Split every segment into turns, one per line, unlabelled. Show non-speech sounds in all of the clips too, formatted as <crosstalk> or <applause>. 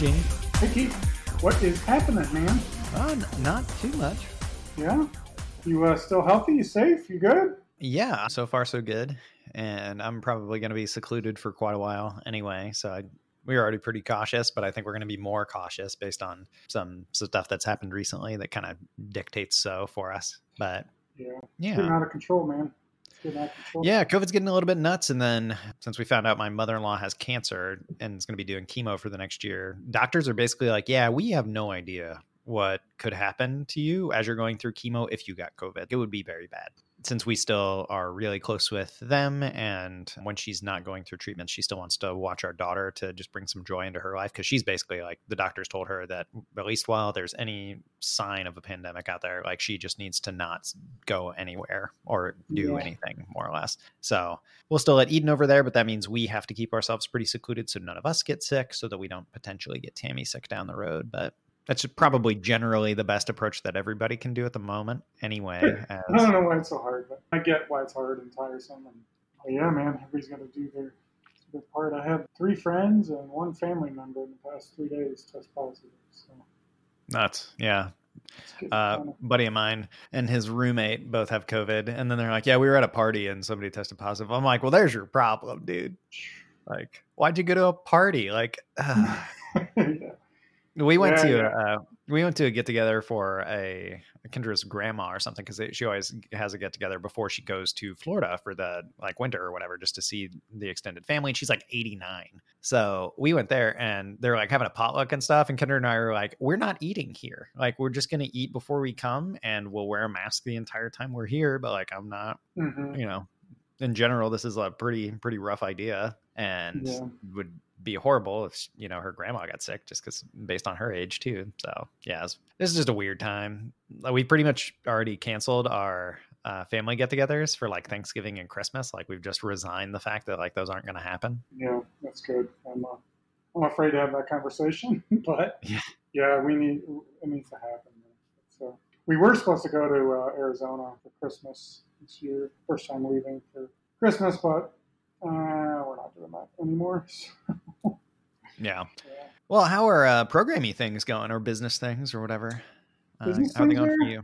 Gene.
Hey, Keith, what is happening, man?
Oh, n- not too much.
Yeah? You uh, still healthy? You safe? You good?
Yeah, so far so good. And I'm probably going to be secluded for quite a while anyway. So I, we were already pretty cautious, but I think we're going to be more cautious based on some stuff that's happened recently that kind of dictates so for us. But
Yeah.
Yeah.
out of control, man.
Yeah, COVID's getting a little bit nuts. And then since we found out my mother in law has cancer and is going to be doing chemo for the next year, doctors are basically like, yeah, we have no idea what could happen to you as you're going through chemo if you got COVID. It would be very bad. Since we still are really close with them, and when she's not going through treatment, she still wants to watch our daughter to just bring some joy into her life because she's basically like the doctors told her that at least while there's any sign of a pandemic out there, like she just needs to not go anywhere or do
Yeah.
anything more or less. So we'll still let Eden over there, but that means we have to keep ourselves pretty secluded so none of us get sick, so that we don't potentially get Tammy sick down the road. But that's probably generally the best approach that everybody can do at the moment, anyway.
I don't know why it's so hard, but I get why it's hard and tiresome. And oh, yeah, man, everybody's got to do their, their part. I had three friends and one family member in the past three days test positive. So
nuts, yeah. Uh, buddy of mine and his roommate both have COVID, and then they're like, "Yeah, we were at a party and somebody tested positive." I'm like, "Well, there's your problem, dude. Like, why'd you go to a party? Like." <laughs>
yeah. <sighs> <laughs>
We went
Yeah,
to
yeah.
uh, we went to a get together for a Kendra's grandma or something because she always has a get together before she goes to Florida for the like winter or whatever just to see the extended family. And she's like 89, so we went there and they're like having a potluck and stuff. And Kendra and I were like, we're not eating here. Like we're just gonna eat before we come, and we'll wear a mask the entire time we're here. But like I'm not,
hmm
you know, in general, this is a pretty pretty rough idea and
Yeah.
would be horrible if you know her grandma got sick just because based on her age too. So yeah, it's- this is just a weird time. We pretty much already canceled our uh, family get-togethers for like Thanksgiving and Christmas. Like we've just resigned the fact that like those aren't going to happen.
Yeah, that's good. I'm, uh, I'm afraid to have that conversation, <laughs> but
Yeah.
yeah, we need it needs to happen. So we were supposed to go to uh, Arizona for Christmas this year, first time leaving for Christmas, but uh, we're not doing that anymore. <laughs>
Yeah.
Yeah.
Well, how are uh, programming things going, or business things, or whatever? Uh,
Business
how are they
things
going for you?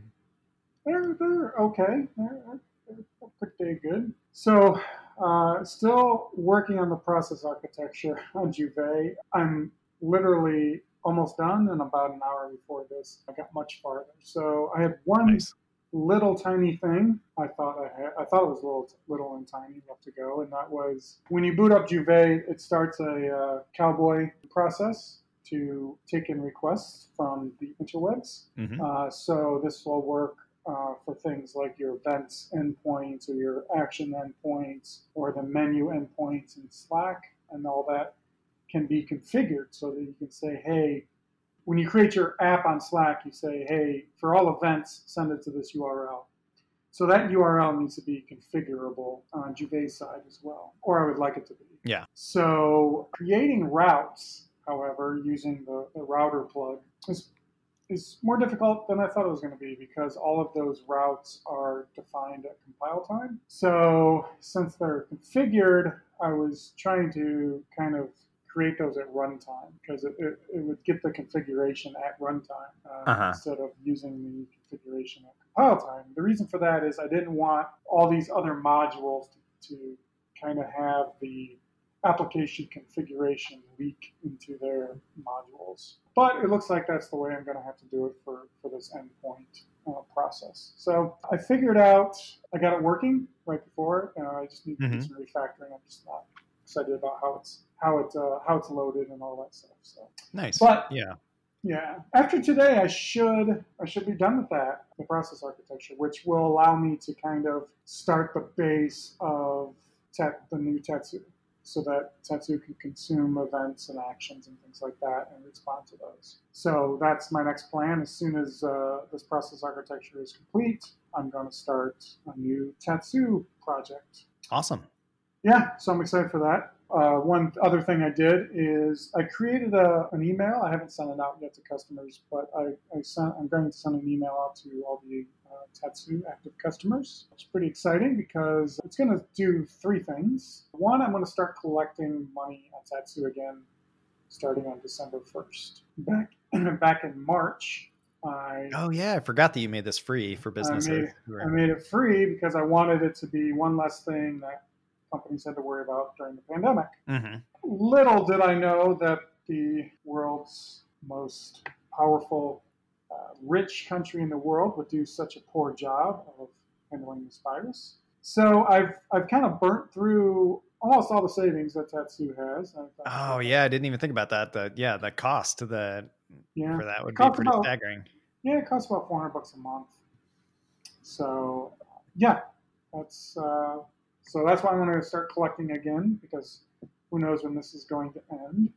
They're, they're okay. They're, they're pretty good. So, uh, still working on the process architecture <laughs> on Juvet. I'm literally almost done, and about an hour before this, I got much farther. So, I had one
Nice.
Little tiny thing I thought I had. I thought it was little, little and tiny left to go, and that was when you boot up Juvet, it starts a uh, cowboy process to take in requests from the interwebs.
hmm
Uh, so this will work uh, for things like your events endpoints or your action endpoints or the menu endpoints in Slack, and all that can be configured so that you can say, hey, when you create your app on Slack, you say, hey, for all events, send it to this URL. So that URL needs to be configurable on Juvet's side as well, or I would like it to be.
Yeah.
So creating routes, however, using the, the router plug is is more difficult than I thought it was going to be because all of those routes are defined at compile time. So since they're configured, I was trying to kind of create those at runtime because it, it, it would get the configuration at runtime uh,
Uh-huh.
instead of using the configuration at compile time. The reason for that is I didn't want all these other modules to, to kind of have the application configuration leak into their modules. But it looks like that's the way I'm going to have to do it for, for this endpoint uh, process. So I figured out, I got it working right before. Uh, I just need to do
Mhm.
some refactoring. I'm just not excited about how it's how it uh, how it's loaded and all that stuff. So
Nice.
But-
yeah.
yeah, after today, I should I should be done with that the process architecture, which will allow me to kind of start the base of tet, the new Tatsu, so that Tatsu can consume events and actions and things like that and respond to those. So that's my next plan. As soon as uh, this process architecture is complete, I'm going to start a new Tatsu project.
Awesome.
Yeah, so I'm excited for that. Uh, one other thing I did is I created a, an email. I haven't sent it out yet to customers, but I, I sent, I'm going to send an email out to all the uh, Tatsu active customers. It's pretty exciting because it's going to do three things. One, I'm going to start collecting money at Tatsu again starting on December 1st. Back <clears throat> back in March, I
Oh yeah, I forgot that you made this free for businesses.
made- I made it free because I wanted it to be one less thing that companies had to worry about during the pandemic.
Mhm.
Little did I know that the world's most powerful, uh, rich country in the world would do such a poor job of handling this virus. So I've I've kind of burnt through almost all the savings that Tatsu has.
Oh yeah, I didn't even think about that. The yeah, the cost to the
yeah.
for that would be pretty
about-
staggering.
Yeah, it costs about 400 bucks a month. So, yeah, that's uh, so that's why I'm going to start collecting again because who knows when this is going to end.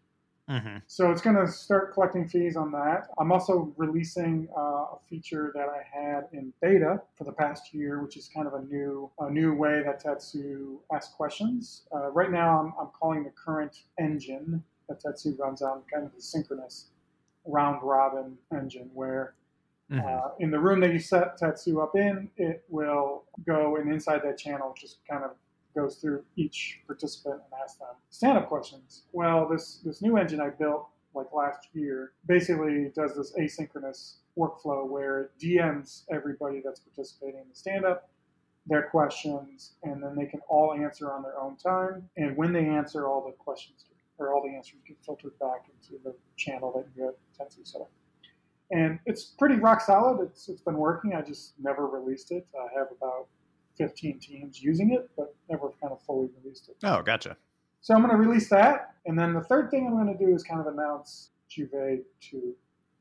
hmm
So it's going to start collecting fees on that. I'm also releasing uh, a feature that I had in beta for the past year, which is kind of a new a new way that Tatsu asks questions. Uh, right now, I'm, I'm calling the current engine that Tatsu runs on kind of the synchronous round robin engine where
hmm
uh, in the room that you set Tatsu up in, it will go and inside that channel just kind of goes through each participant and asks them stand-up questions. Well, this this new engine I built like last year basically does this asynchronous workflow where it DMs everybody that's participating in the stand-up their questions, and then they can all answer on their own time. And when they answer, all the questions or all the answers get filtered back into the channel that you have Tatsu set up and it's pretty rock solid. It's it's been working. I just never released it. I have about 15 teams using it, but never kind of fully released it.
Oh, gotcha.
So I'm going to release that, and then the third thing I'm going to do is kind of announce Juvet to,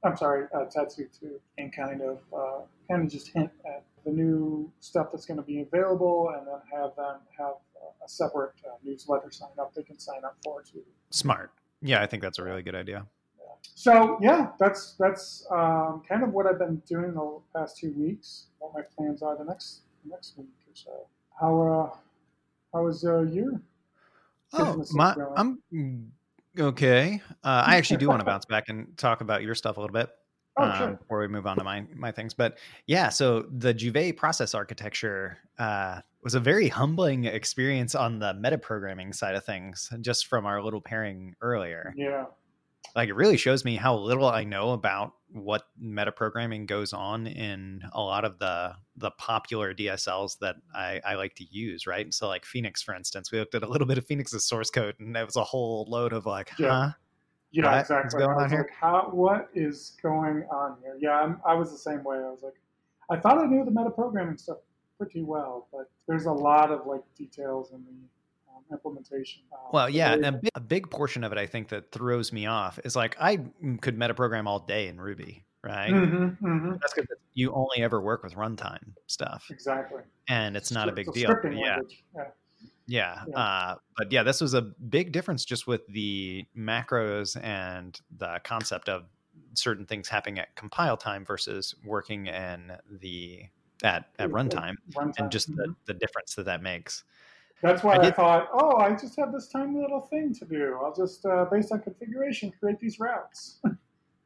I'm sorry, uh, Tatsu to, and kind of uh, kind of just hint at the new stuff that's going to be available, and then have them have a separate uh, newsletter sign up they can sign up for too.
Smart. Yeah, I think that's a really good idea.
So yeah, that's that's um, kind of what I've been doing the past two weeks. What my plans are the next next week or so. How uh, how was uh, your
Oh, my,
going?
I'm okay. Uh, I actually do want to bounce back and talk about your stuff a little bit.
oh
um, before we move on to my my things. But yeah, so the Juvet process architecture uh, was a very humbling experience on the metaprogramming side of things, just from our little pairing earlier.
yeah
Like it really shows me how little I know about what metaprogramming goes on in a lot of the the popular DSLs that I, I like to use, right? So like Phoenix, for instance, we looked at a little bit of Phoenix's source code and it was a whole load of like,
Yeah.
huh?
yeah
What?
Exactly.
going on here?
like, how what is going on here? Yeah, I'm, I was the same way. I was like, I thought I knew the metaprogramming stuff pretty well, but there's a lot of like details in the implementation.
Well, yeah, and a big, a big portion of it I think that throws me off is like I could metaprogram all day in Ruby, right?
Mhm, mhm,
That's because you only ever work with runtime stuff,
exactly.
and it's not a big
It's
deal. Yeah.
Yeah.
yeah.
Yeah.
Uh, but yeah, this was a big difference just with the macros and the concept of certain things happening at compile time versus working in the at at runtime,
Runtime.
and just the,
Mhm.
the difference that that makes.
That's why
I
I, thought, oh, I just have this tiny little thing to do. I'll just, uh, based on configuration, create these routes. <laughs>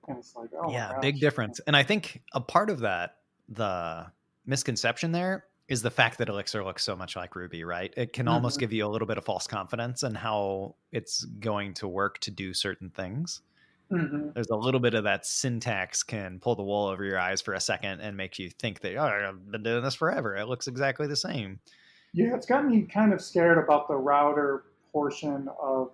and it's like, oh,
yeah big difference and i think a part of that the misconception there is the fact that elixir looks so much like ruby right it can almost
Mhm.
give you a little bit of false confidence in how it's going to work to do certain things
Mhm.
there's a little bit of that syntax can pull the wool over your eyes for a second and make you think that oh i've been doing this forever it looks exactly the same
Yeah, it's got me kind of scared about the router portion of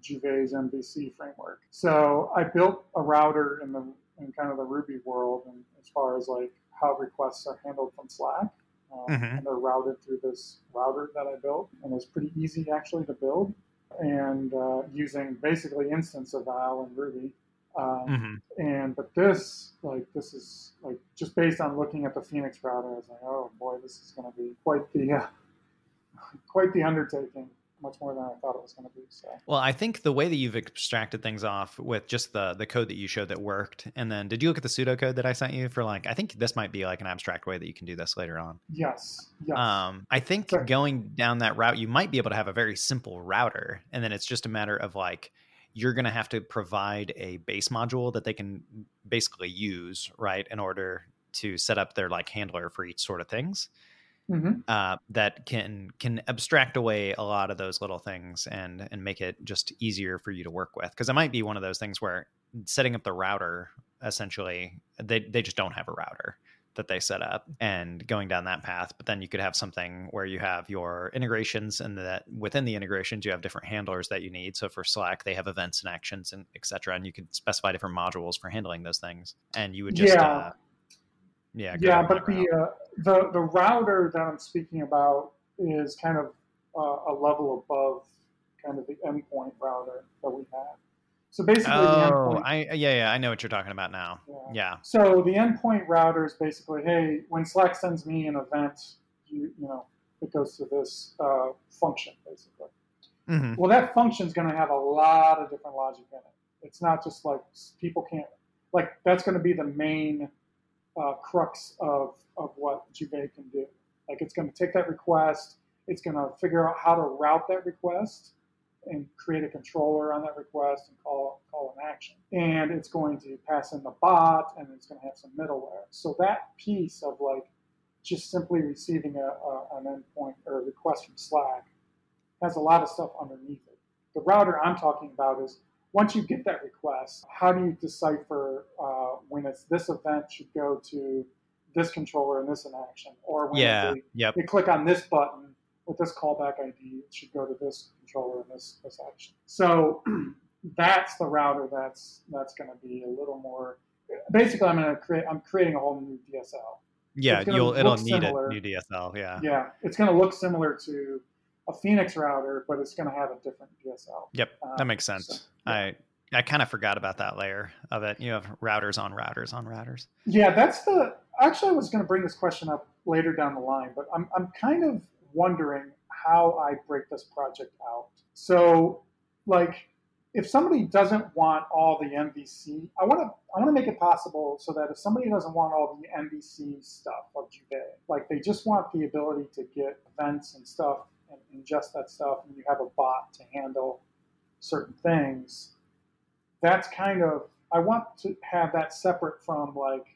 Juvet's MVC framework. So I built a router in the in kind of the Ruby world, and as far as like how requests are handled from Slack, um,
Mhm.
and they're routed through this router that I built, and it's pretty easy actually to build, and uh, using basically instance_eval and Ruby. Um,
Mhm.
and but this like this is like just based on looking at the Phoenix router, I was like, oh boy, this is going to be quite the uh, quite the undertaking, much more than I thought it was going to be. So
Well, I think the way that you've extracted things off with just the the code that you showed that worked, and then did you look at the pseudocode that I sent you for like? I think this might be like an abstract way that you can do this later on.
yes, yes,
Um, I think
Sure.
going down that route, you might be able to have a very simple router, and then it's just a matter of like you're going to have to provide a base module that they can basically use right in order to set up their like handler for each sort of things
Mhm.
uh, that can can abstract away a lot of those little things and and make it just easier for you to work with. Because it might be one of those things where setting up the router essentially they they just don't have a router that they set up and going down that path but then you could have something where you have your integrations and that within the integrations you have different handlers that you need so for slack they have events and actions and etc and you can specify different modules for handling those things and you would just
Yeah.
uh, yeah
yeah, but the uh, the the router that I'm speaking about is kind of uh, a level above kind of the endpoint router that we have. So basically, the
oh
endpoint.
i yeah yeah i know what you're talking about now
yeah.
yeah
So the endpoint router is basically, hey, when Slack sends me an event, you you know, it goes to this uh, function basically.
hmm
Well, that function is going to have a lot of different logic in it. It's not just like people can't like that's going to be the main uh, crux of of what Juvet can do. Like it's going to take that request, it's going to figure out how to route that request and create a controller on that request and call call an action. And it's going to pass in the bot and it's going to have some middleware. So that piece of like just simply receiving a, a, an endpoint or a request from Slack has a lot of stuff underneath it. The router I'm talking about is once you get that request, how do you decipher uh, when it's this event should go to this controller and this in action, or when
yeah
they,
yep
they click on this button with this callback ID, it should go to this controller and this this action. So <clears throat> that's the router that's that's going to be a little more. Basically, I'm going to create. I'm creating a whole new DSL.
yeah you'll it'll
look
need a new dsl yeah
Yeah, it's going to look similar to a Phoenix router, but it's going to have a different DSL.
Yep,
Um,
that makes sense.
so, yeah.
I I kind of forgot about that layer of it. You have routers on routers on routers.
Yeah, that's the. Actually, I was going to bring this question up later down the line, but I'm, I'm kind of wondering how I break this project out. So, like, if somebody doesn't want all the MVC, I want to I want to make it possible so that if somebody doesn't want all the MVC stuff of Juvet, like they just want the ability to get events and stuff and ingest that stuff, and you have a bot to handle certain things. That's kind of I want to have that separate from like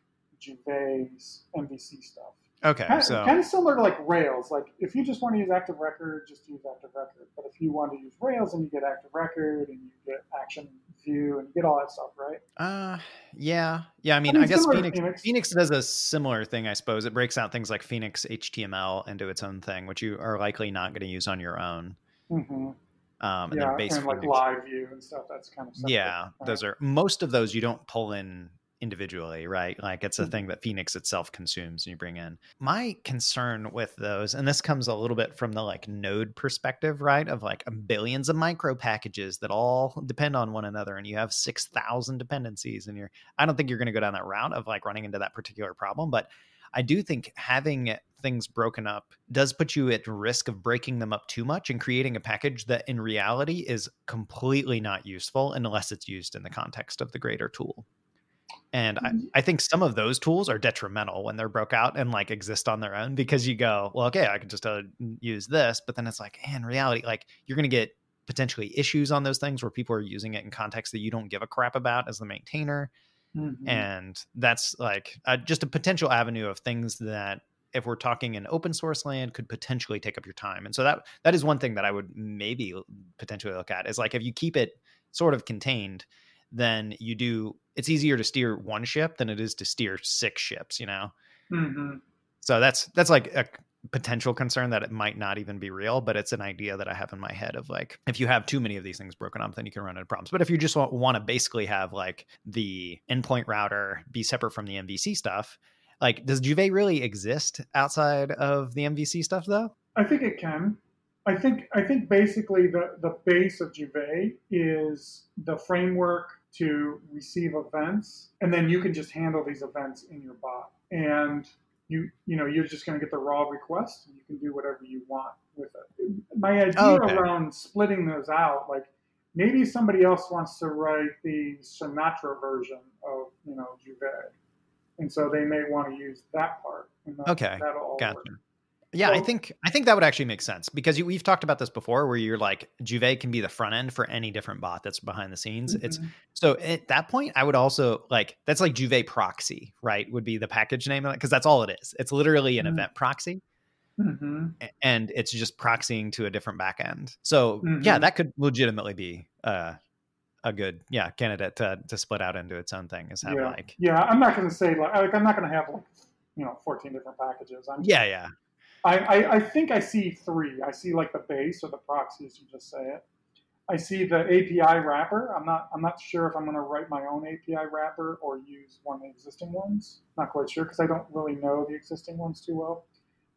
Juvet's MVC stuff.
Okay,
Kind,
so
kind of similar to like Rails. Like if you just want to use Active Record, just use Active Record. But if you want to use Rails, and you get Active Record, and you get Action View, and you get all that stuff, right?
uh yeah. Yeah, I mean,
mean,
I, guess Phoenix,
Phoenix.
Phoenix does a similar thing, I suppose. It breaks out things like Phoenix HTML into its own thing, which you are likely not going to use on your own.
Mm-hmm.
Um and
Yeah, and like
Phoenix-
Live View and stuff. That's kind of separate.
Yeah,
Right.
those are most of those you don't pull in individually, right? Like it's a
Mhm.
thing that Phoenix itself consumes and you bring in. My concern with those, and this comes a little bit from the like node perspective, right? Of like billions of micro packages that all depend on one another and you have 6,000 dependencies and you're, I don't think you're going to go down that route of like running into that particular problem, but I do think having things broken up does put you at risk of breaking them up too much and creating a package that in reality is completely not useful unless it's used in the context of the greater tool. And I,
Mhm.
I think some of those tools are detrimental when they're broke out and like exist on their own because you go, well, okay, I can just uh, use this, but then it's like, in reality, like you're going to get potentially issues on those things where people are using it in context that you don't give a crap about as the maintainer
Mhm.
and that's like uh, just a potential avenue of things that if we're talking in open source land could potentially take up your time and so that that is one thing that i would maybe potentially look at is like if you keep it sort of contained then you do it's easier to steer one ship than it is to steer six ships you know
Mhm.
so that's that's like a potential concern that it might not even be real but it's an idea that i have in my head of like if you have too many of these things broken up then you can run into problems but if you just want, want to basically have like the endpoint router be separate from the mvc stuff like does juvet really exist outside of the mvc stuff though
I think it can. I think I think basically the, the base of Juvet is the framework to receive events, and then you can just handle these events in your bot. And you you know you're just going to get the raw request, and you can do whatever you want with it. My idea
Oh, okay.
around splitting those out, like maybe somebody else wants to write the Sinatra version of you know Juvet, and so they may want to use that part. And that,
Okay,
that'll all
gotcha
work.
Yeah i think i think that would actually make sense because you, we've talked about this before where you're like juvet can be the front end for any different bot that's behind the scenes it's
Mhm.
So at that point, I would also like that's like Juvet proxy, right? Would be the package name of it because that's all it is. It's literally an
Mm.
event proxy.
hmm
and it's just proxying to a different backend. So yeah, that could legitimately be uh, a good yeah candidate to to split out into its own thing. Is have
Yeah.
like
Yeah, I'm not going to say like, like I'm not going to have like you know 14 different packages. I'm
yeah yeah
I, I, I think I see three. I see like the base or the proxy, as you just say it. I see the API wrapper. I'm not I'm not sure if I'm going to write my own API wrapper or use one of the existing ones. Not quite sure because I don't really know the existing ones too well.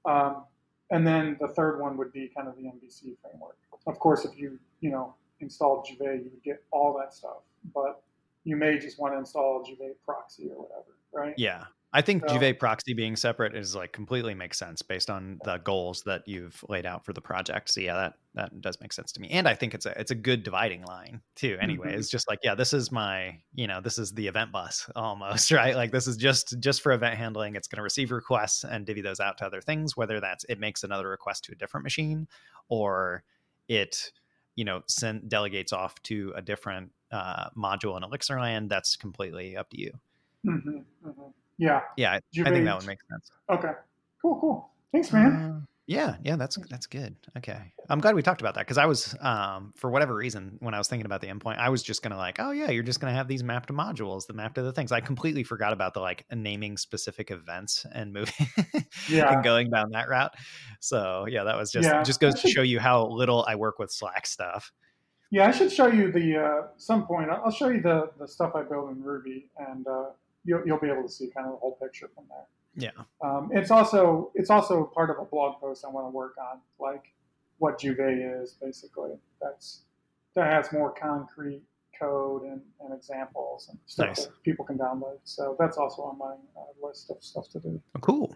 Um, and then the third one would be kind of the MVC framework. Of course, if you you know install Juvet, you would get all that stuff. But you may just want to install Juvet proxy or whatever, right?
yeah. I think
So-
Juvet proxy being separate is like completely makes sense based on the goals that you've laid out for the project. So yeah, that that does make sense to me. And I think it's a it's a good dividing line too. Anyway,
Mhm.
it's just like yeah, this is my you know this is the event bus almost <laughs> right. Like this is just just for event handling. It's going to receive requests and divvy those out to other things. Whether that's it makes another request to a different machine, or it you know send delegates off to a different uh, module in Elixirland. That's completely up to you.
hmm hmm Yeah.
Yeah, I, I think that would make sense.
Okay. Cool. Cool. Thanks, man.
Uh, yeah, yeah, that's that's good. Okay, I'm glad we talked about that because I was, um, for whatever reason, when I was thinking about the endpoint, I was just gonna like, oh yeah, you're just gonna have these mapped modules, the map to the things. I completely forgot about the like naming specific events and moving <laughs>
Yeah.
and going down that route. So yeah, that was just
Yeah,
just goes to show you how little I work with Slack stuff.
Yeah, I should show you the uh, some point. I'll show you the the stuff I build in Ruby, and uh, you'll you'll be able to see kind of the whole picture from there.
Yeah,
Um, it's also it's also part of a blog post I want to work on, like what Juvet is basically. That's that has more concrete code and, and examples and stuff
Nice.
that people can download. So that's also on my uh, list of stuff to do.
Oh, cool.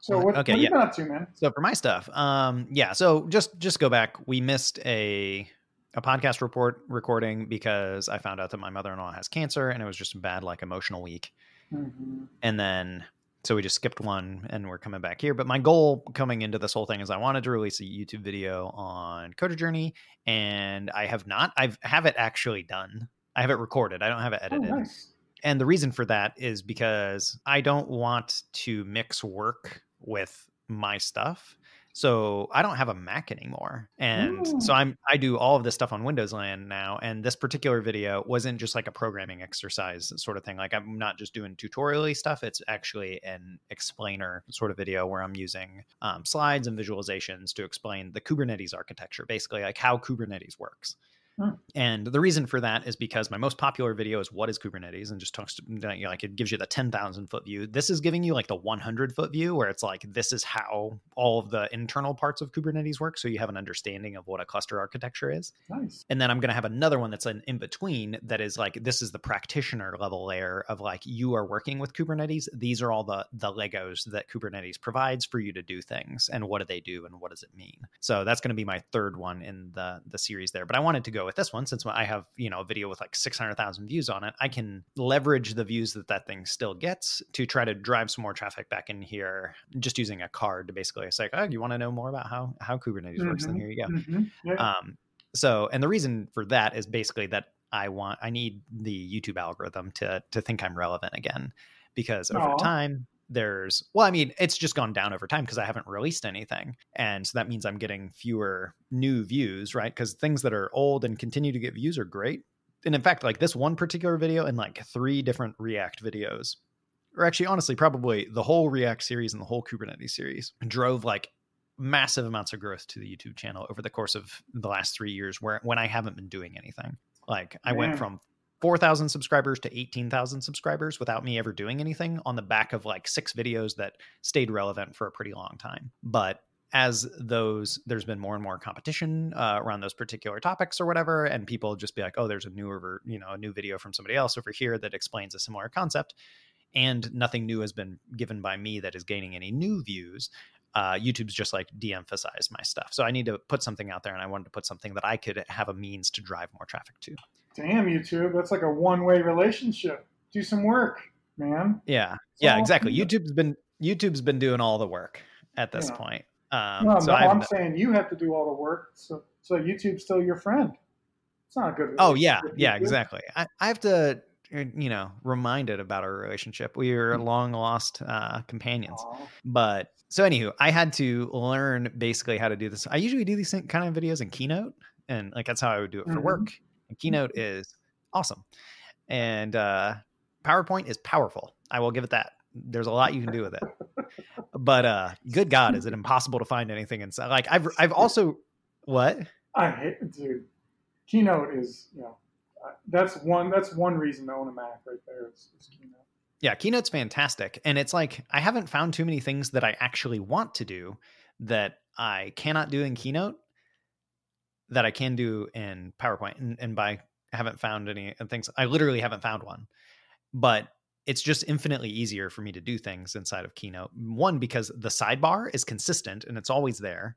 So what,
Okay,
what
yeah.
you been up to, man?
So for my stuff, um, yeah. So just just go back. We missed a a podcast report recording because I found out that my mother in law has cancer, and it was just a bad like emotional week.
hmm
And then so we just skipped one, and we're coming back here. But my goal coming into this whole thing is I wanted to release a YouTube video on Coder Journey, and I have not. I have it actually done. I have it recorded. I don't have it
Oh,
edited
nice.
and the reason for that is because I don't want to mix work with my stuff. So I don't have a Mac anymore. And so
Mm.
I'm I do all of this stuff on Windows land now. And this particular video wasn't just like a programming exercise sort of thing. Like I'm not just doing tutorially stuff. It's actually an explainer sort of video where I'm using um, slides and visualizations to explain the Kubernetes architecture, basically like how Kubernetes works.
Hmm.
And the reason for that is because my most popular video is what is Kubernetes and just talks to you know, like it gives you the 10,000 foot view. This is giving you like the 100 foot view where it's like this is how all of the internal parts of Kubernetes work so you have an understanding of what a cluster architecture is.
Nice.
And then I'm going to have another one that's an in between that is like this is the practitioner level layer of like you are working with Kubernetes. These are all the the Legos that Kubernetes provides for you to do things and what do they do and what does it mean. So that's going to be my third one in the the series there. But I wanted to go with this one since I have, you know, a video with like 600,000 views on it. I can leverage the views that that thing still gets to try to drive some more traffic back in here just using a card to basically say, "Oh, you want to know more about how how Kubernetes works? Then
Mhm.
here you go."
hmm Yeah.
Um, so, and the reason for that is basically that I want, I need the YouTube algorithm to to think I'm relevant again, because over
Aw.
time there's, well, I mean, it's just gone down over time because I haven't released anything, and so that means I'm getting fewer new views, right? Because things that are old and continue to get views are great, and in fact, like this one particular video and like three different React videos. Or actually, honestly, probably the whole React series and the whole Kubernetes series drove like massive amounts of growth to the YouTube channel over the course of the last three years where when I haven't been doing anything. Like I went from 4,000 subscribers to 18,000 subscribers without me ever doing anything on the back of like six videos that stayed relevant for a pretty long time. But as those, there's been more and more competition uh, around those particular topics or whatever, and people just be like, oh, there's a newer, you know, a new video from somebody else over here that explains a similar concept. And nothing new has been given by me that is gaining any new views uh, YouTube's just like de-emphasized my stuff. So I need to put something out there, and I wanted to put something that I could have a means to drive more traffic to.
Damn, YouTube. That's like a one way relationship. Do some work, man.
Yeah,
It's
yeah, exactly.
you.
YouTube's been YouTube's been doing all the work at this
Yeah.
point. Um,
no,
so
no, I'm saying you have to do all the work, so so YouTube's still your friend. It's not a good.
oh yeah, yeah, exactly. I, I have to uh, you know, reminded about our relationship. We were
Mm.
long lost uh, companions.
Aw.
But so, anywho, I had to learn basically how to do this. I usually do these kind of videos in Keynote, and like that's how I would do it for
Mhm.
work. And Keynote is awesome, and uh, PowerPoint is powerful. I will give it that. There's a lot you can do with it. But uh, good God, is it impossible to find anything inside? Like I've I've also <laughs> what?
I hate, dude. Keynote is, you know, uh, that's one. That's one reason to own a Mac right there. Is, is Keynote.
Yeah, Keynote's fantastic. And it's like I haven't found too many things that I actually want to do that I cannot do in Keynote that I can do in PowerPoint. And, and by haven't found any uh, things, I literally haven't found one. But it's just infinitely easier for me to do things inside of Keynote. One, because the sidebar is consistent and it's always there.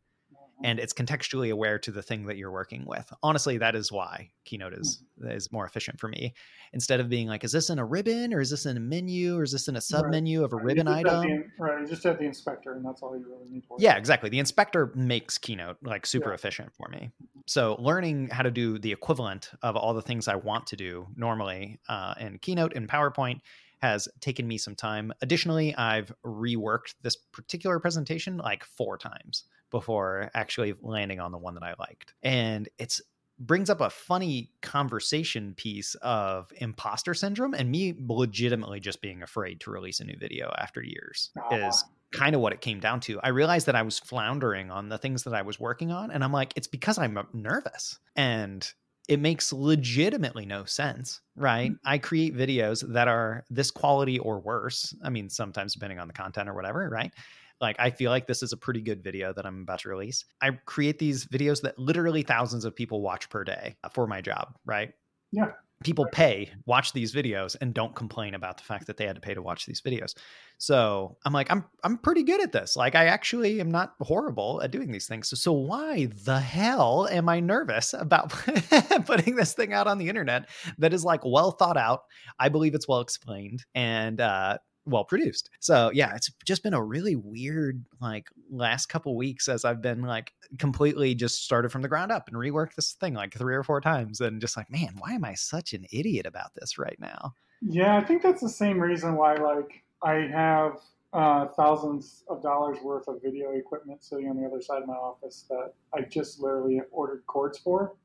And it's contextually aware to the thing that you're working with. Honestly, that is why Keynote is is more efficient for me. Instead of being like, is this in a ribbon or is this in a menu or is this in a sub menu of a
Right,
ribbon item?
the- right, you just have the inspector, and that's all you really need for.
Yeah, exactly. The inspector makes Keynote like super
Yeah.
efficient for me. So learning how to do the equivalent of all the things I want to do normally uh, in Keynote and PowerPoint has taken me some time. Additionally, I've reworked this particular presentation like four times before actually landing on the one that I liked. And it's brings up a funny conversation piece of imposter syndrome and me legitimately just being afraid to release a new video after years
Ah.
is kind of what it came down to. I realized that I was floundering on the things that I was working on. And I'm like, it's because I'm nervous. And it makes legitimately no sense, right? I create videos that are this quality or worse. I mean, sometimes depending on the content or whatever, right? Like, I feel like this is a pretty good video that I'm about to release. I create these videos that literally thousands of people watch per day for my job, right?
Yeah.
People pay, watch these videos, and don't complain about the fact that they had to pay to watch these videos. So I'm like, I'm I'm pretty good at this. Like I actually am not horrible at doing these things. So, so why the hell am I nervous about <laughs> putting this thing out on the internet that is like well thought out? I believe it's well explained and uh well produced. So yeah, it's just been a really weird like last couple weeks as I've been like completely just started from the ground up and reworked this thing like three or four times and just like, man, why am I such an idiot about this right now?
Yeah, I think that's the same reason why, like, I have uh, thousands of dollars worth of video equipment sitting on the other side of my office that I just literally ordered cords for.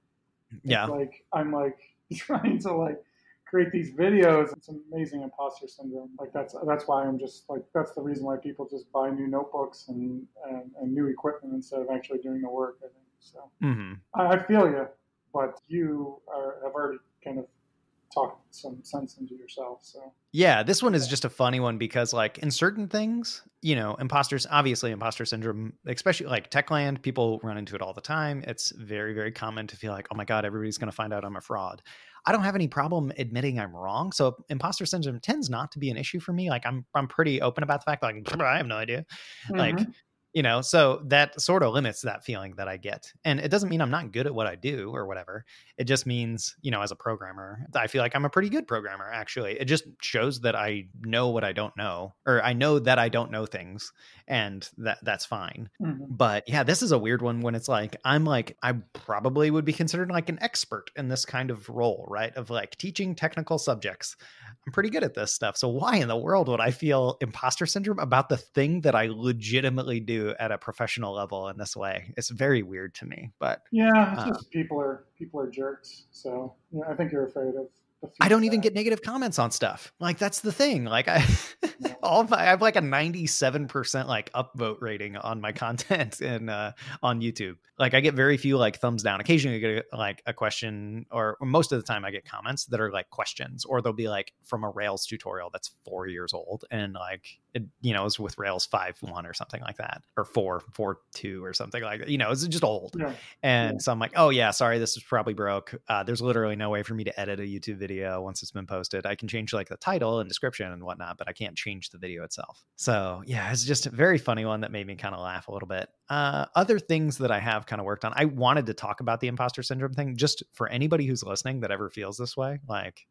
Yeah.
It's like I'm like <laughs> trying to like create these videos. It's amazing imposter syndrome. Like that's that's why I'm just like that's the reason why people just buy new notebooks and and, and new equipment instead of actually doing the work. I think so.
hmm
I, I feel you, but you are, have already kind of talked some sense into yourself. So
Yeah, this one is just a funny one because, like, in certain things, you know, imposters, obviously, imposter syndrome, especially like Techland, people run into it all the time. It's very, very common to feel like, oh my God, everybody's going to find out I'm a fraud. I don't have any problem admitting I'm wrong. So imposter syndrome tends not to be an issue for me. Like, I'm, I'm pretty open about the fact, like, <laughs> I have no idea. Like,
Mhm.
You know so that sort of limits that feeling that i get and it doesn't mean i'm not good at what i do or whatever it just means you know as a programmer i feel like i'm a pretty good programmer actually it just shows that i know what i don't know or i know that i don't know things and that that's fine
Mhm.
but yeah this is a weird one when it's like i'm like i probably would be considered like an expert in this kind of role right of like teaching technical subjects i'm pretty good at this stuff so why in the world would i feel imposter syndrome about the thing that i legitimately do at a professional level in this way it's very weird to me but
yeah, it's just people are people are jerks. So yeah, I think you're afraid of. The
I don't even get negative comments on stuff. Like that's the thing. Like I, <laughs> all my, I have like a ninety-seven percent like upvote rating on my <laughs> content and uh, on YouTube. Like I get very few like thumbs down. Occasionally, I get a, like a question, or most of the time, I get comments that are like questions, or they'll be like from a Rails tutorial that's four years old, and like it, you know, it's with Rails five one or something like that, or four four two or something like that. You know, it's just old.
Yeah.
And
Yeah.
so I'm like, oh yeah, sorry, this is probably broke. Uh, there's literally no way for me to edit a YouTube video once it's been posted. I can change like the title and description and whatnot, but I can't change the video itself. So yeah, it's just a very funny one that made me kind of laugh a little bit. Uh, other things that I have kind of worked on, I wanted to talk about the imposter syndrome thing just for anybody who's listening that ever feels this way. Like,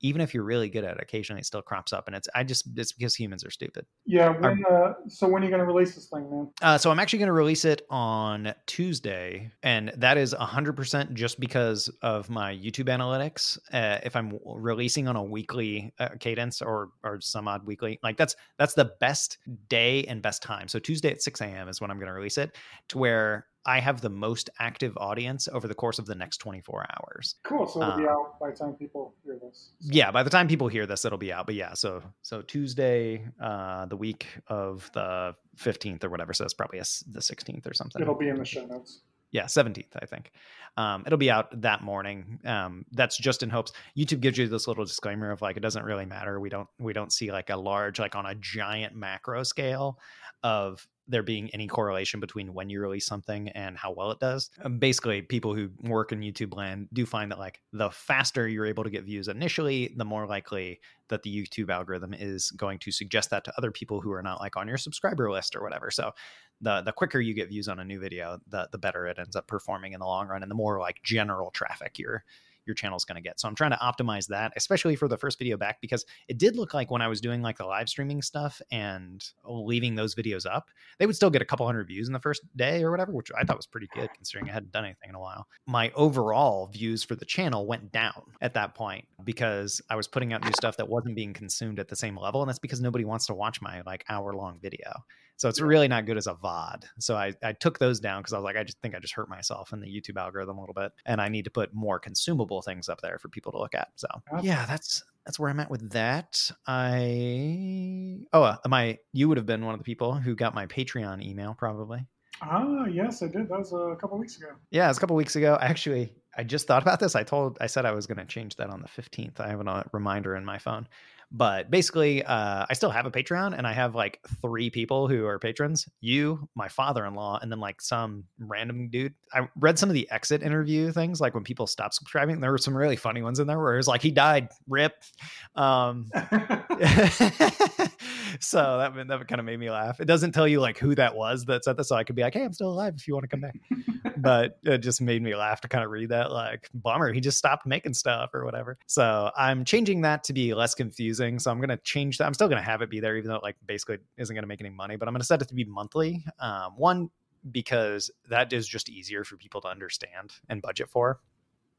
even if you're really good at it, occasionally it still crops up, and it's I just it's because humans are stupid.
Yeah. When, uh, so when are you going to release this thing, man?
Uh, so I'm actually going to release it on Tuesday, and that is 100% just because of my YouTube analytics. Uh, if I'm releasing on a weekly uh, cadence or or some odd weekly, like that's that's the best day and best time. So Tuesday at 6 a.m. is when I'm going to release it, to where I have the most active audience over the course of the next 24 hours.
Cool. So it'll be out by the time people hear this. So.
Yeah, by the time people hear this, it'll be out. But yeah, so so Tuesday, uh, the week of the 15th or whatever, so it's probably a, the 16th or something.
It'll be in the show notes.
Yeah, 17th, I think. Um, it'll be out that morning. Um, that's just in hopes. YouTube gives you this little disclaimer of like it doesn't really matter. We don't we don't see like a large like on a giant macro scale of there being any correlation between when you release something and how well it does. Um, basically, people who work in YouTube land do find that like the faster you're able to get views initially, the more likely that the YouTube algorithm is going to suggest that to other people who are not like on your subscriber list or whatever. So the the quicker you get views on a new video, the the better it ends up performing in the long run and the more like general traffic you're your channel is going to get. So I'm trying to optimize that, especially for the first video back, because it did look like when I was doing like the live streaming stuff and leaving those videos up, they would still get a couple hundred views in the first day or whatever, which I thought was pretty good considering I hadn't done anything in a while. My overall views for the channel went down at that point because I was putting out new stuff that wasn't being consumed at the same level. And that's because nobody wants to watch my like hour long video. So it's really not good as a VOD. So I, I took those down because I was like, I just think I just hurt myself in the YouTube algorithm a little bit. And I need to put more consumable things up there for people to look at. So yeah, that's that's where I'm at with that. I oh uh, my you would have been one of the people who got my Patreon email probably.
Ah, yes, I did. That was a couple weeks ago.
Yeah, it was a couple weeks ago. Actually, I just thought about this. I told I said I was going to change that on the 15th. I have a reminder in my phone. But basically, uh, I still have a Patreon and I have like three people who are patrons you, my father in law, and then like some random dude. I read some of the exit interview things, like when people stop subscribing. There were some really funny ones in there where it was like, he died, rip. Um, <laughs> <laughs> so that, that kind of made me laugh. It doesn't tell you like who that was that said this. So I could be like, hey, I'm still alive if you want to come back. <laughs> but it just made me laugh to kind of read that. Like, bummer, he just stopped making stuff or whatever. So I'm changing that to be less confusing. So I'm going to change that. I'm still going to have it be there, even though it like basically isn't going to make any money, but I'm going to set it to be monthly. Um, one, because that is just easier for people to understand and budget for.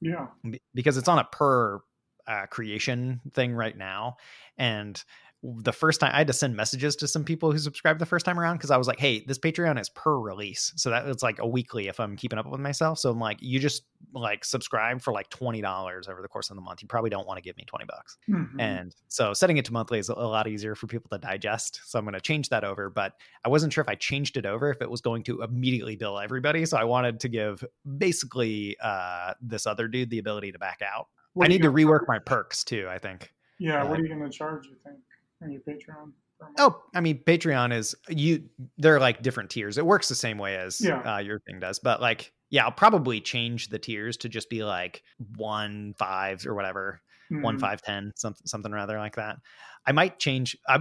Yeah.
Because it's on a per uh, creation thing right now. And the first time I had to send messages to some people who subscribed the first time around because I was like, hey, this Patreon is per release. So that it's like a weekly if I'm keeping up with myself. So I'm like, you just like subscribe for like $20 over the course of the month. You probably don't want to give me 20 bucks. Mm-hmm. And so setting it to monthly is a lot easier for people to digest. So I'm going to change that over. But I wasn't sure if I changed it over, if it was going to immediately bill everybody. So I wanted to give basically uh, this other dude the ability to back out. What I need to rework my perks too, I think.
Yeah. Uh, what are you going to charge, you think? Your Patreon?
Oh, I mean, Patreon is you. They're like different tiers. It works the same way as
yeah.
uh, your thing does, but like, yeah, I'll probably change the tiers to just be like one five or whatever, mm. one hmm. five ten, something something rather like that. I might change. I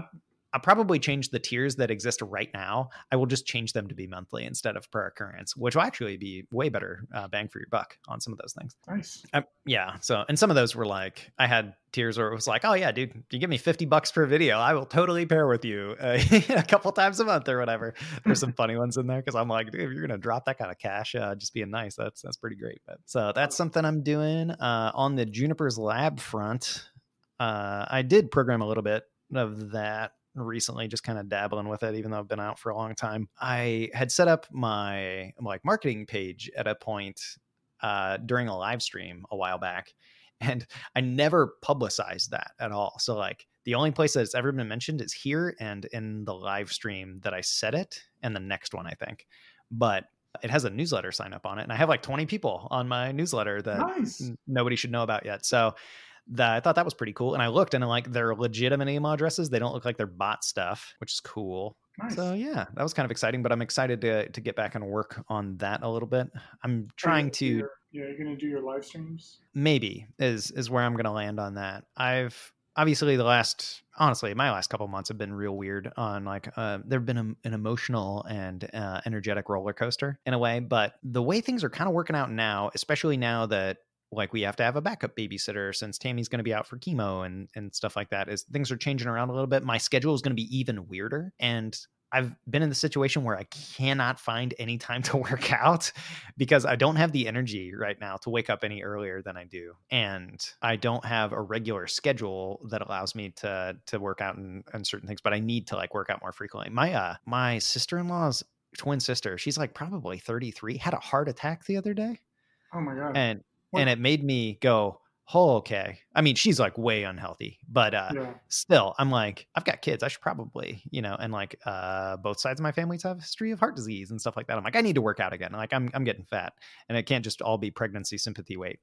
I'll probably change the tiers that exist right now. I will just change them to be monthly instead of per occurrence, which will actually be way better uh, bang for your buck on some of those things.
Nice.
Um, yeah. So, and some of those were like, I had tiers where it was like, oh yeah, dude, you give me 50 bucks per video. I will totally pair with you uh, <laughs> a couple times a month or whatever. There's some funny ones in there. Cause I'm like, dude, if you're going to drop that kind of cash, uh, just being nice. That's, that's pretty great. But so that's something I'm doing, uh, on the Juniper's lab front. Uh, I did program a little bit of that recently just kind of dabbling with it even though i've been out for a long time. I had set up my like marketing page at a point uh, during a live stream a while back <laughs> and i never publicized that at all. So like the only place that it's ever been mentioned is here and in the live stream that i set it and the next one i think. But it has a newsletter sign up on it and i have like 20 people on my newsletter that
nice.
n- nobody should know about yet. So that I thought that was pretty cool. And I looked and I'm like, they're legitimate email addresses. They don't look like they're bot stuff, which is cool.
Nice.
So yeah, that was kind of exciting. But I'm excited to to get back and work on that a little bit. I'm trying to.
Your, yeah, you're gonna do your live streams.
Maybe is is where I'm gonna land on that. I've obviously the last honestly my last couple months have been real weird on like uh, there've been a, an emotional and uh, energetic roller coaster in a way but the way things are kind of working out now especially now that like we have to have a backup babysitter since Tammy's going to be out for chemo and and stuff like that. Is things are changing around a little bit. My schedule is going to be even weirder, and I've been in the situation where I cannot find any time to <laughs> work out because I don't have the energy right now to wake up any earlier than I do. And I don't have a regular schedule that allows me to to work out and, and certain things, but I need to like work out more frequently. My uh my sister-in-law's twin sister, she's like probably 33, had a heart attack the other day.
Oh my god.
And
What?
and it made me go, oh, okay. I mean, she's like way unhealthy, but uh
yeah.
still i'm like i've got kids i should probably you know and like uh both sides of my families have a history of heart disease and stuff like that i'm like i need to work out again like i'm, I'm getting fat and it can't just all be pregnancy sympathy weight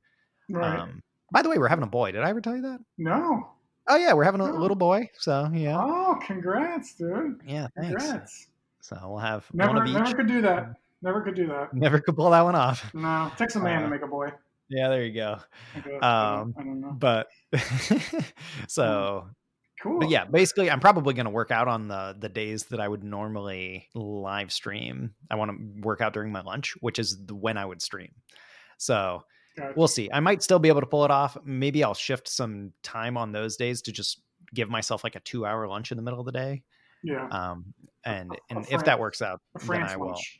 Right.
um by the way we're having a boy did i ever tell you that
no.
oh yeah we're having a
Oh.
little boy so yeah
Oh, congrats, dude.
yeah thanks
Congrats.
so we'll have
Never,
one of each
never could do that. Never could do that.
never could pull that one off
No, it takes a man
Uh,
to make a boy.
Yeah there you go
I guess. I,
um,
I don't know.
but <laughs> so
Cool.
but yeah basically i'm probably going to work out on the the days that i would normally live stream i want to work out during my lunch which is the, when i would stream so
Gotcha.
we'll see i might still be able to pull it off maybe i'll shift some time on those days to just give myself like a two hour lunch in the middle of the day
yeah.
um and
A- a
and if that works out then i will
lunch.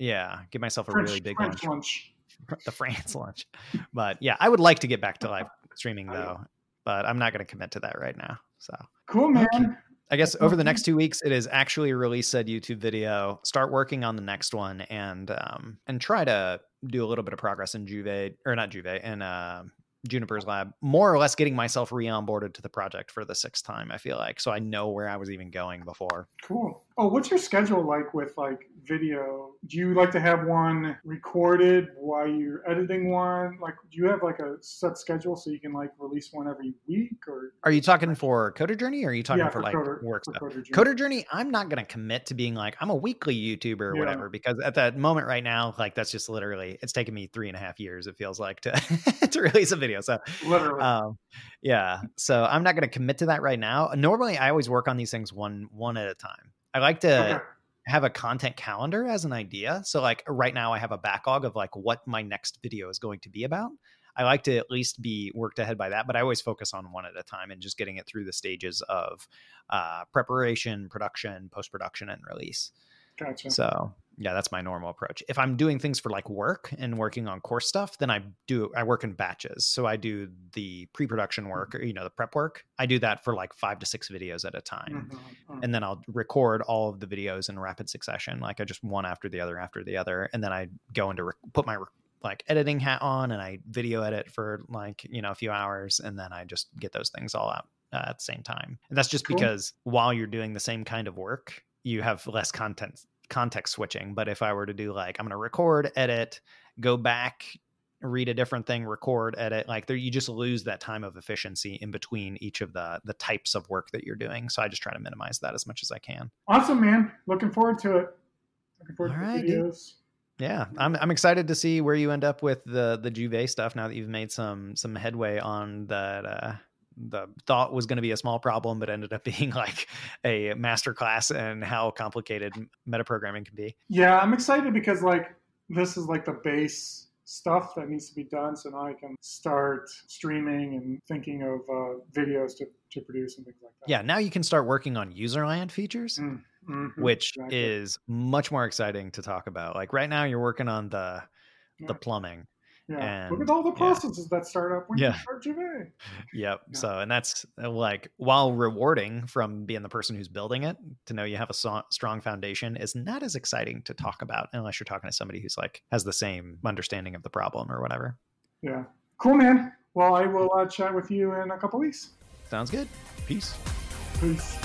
yeah give myself a
French,
really big
French
lunch
lunch. <laughs>
the france lunch but yeah i would like to get back to live streaming
Oh,
though but i'm not going to commit to that right now so
Cool, man.
Okay. I guess over the next two weeks, it is actually release said YouTube video. Start working on the next one and um and try to do a little bit of progress in Juvet or not Juvet in uh, Juniper's lab. More or less getting myself re-onboarded to the project for the sixth time. I feel like so I know where I was even going before.
Cool. Oh, what's your schedule like with like video? Do you like to have one recorded while you're editing one? Like, do you have like a set schedule so you can like release one every week or?
Are you talking for Coder Journey or are you talking
yeah,
for, like
Coder-
work
for
stuff?
Coder Journey.
Coder Journey, I'm not going to commit to being like, I'm a weekly YouTuber or
Yeah.
whatever, because at that moment right now, like that's just literally, it's taken me three and a half years, it feels like, to, <laughs> to release a video. So,
Literally.
um, yeah. So I'm not going to commit to that right now. Normally, I always work on these things one one at a time. I like to
okay.
Have a content calendar as an idea. So like right now I have a backlog of like what my next video is going to be about. I like to at least be worked ahead by that, but I always focus on one at a time and just getting it through the stages of uh, preparation, production, post production, and release.
Gotcha.
So yeah, that's my normal approach. If I'm doing things for like work and working on course stuff, then I do I work in batches. So I do the pre-production work or you know the prep work. I do that for like five to six videos at a time
Mhm, mhm.
and then I'll record all of the videos in rapid succession, like I just one after the other after the other, and then I go into re- put my re- like editing hat on and I video edit for like you know a few hours, and then I just get those things all out uh, at the same time. And that's just
Cool.
because while you're doing the same kind of work, you have less content context switching. But if I were to do like I'm going to record, edit, go back. Read a different thing, record, edit. Like there, you just lose that time of efficiency in between each of the the types of work that you're doing. So I just try to minimize that as much as I can.
Awesome, man. Looking forward to it. Looking forward
All
to
right,
the
dude.
videos.
Yeah, I'm I'm excited to see where you end up with the the Juvet stuff now that you've made some some headway on that. Uh, the thought was going to be a small problem, but ended up <laughs> being like a master class in how complicated metaprogramming can be.
Yeah, I'm excited because like this is like the base stuff that needs to be done. So now I can start streaming and thinking of uh, videos to, to produce and things like that.
Yeah, now you can start working on userland features,
Mm, mhm,
which
exactly.
is much more exciting to talk about. Like right now, you're working on the
Yeah.
the plumbing.
Yeah. Look at all the
yeah.
processes that start up when
Yeah.
you start Juvet.
Yep.
Yeah.
So, and that's uh, like while rewarding from being the person who's building it to know you have a so- strong foundation is not as exciting to talk about unless you're talking to somebody who's like has the same understanding of the problem or whatever.
Yeah. Cool, man. Well, I will uh, chat with you in a couple weeks.
Sounds good. Peace.
Peace.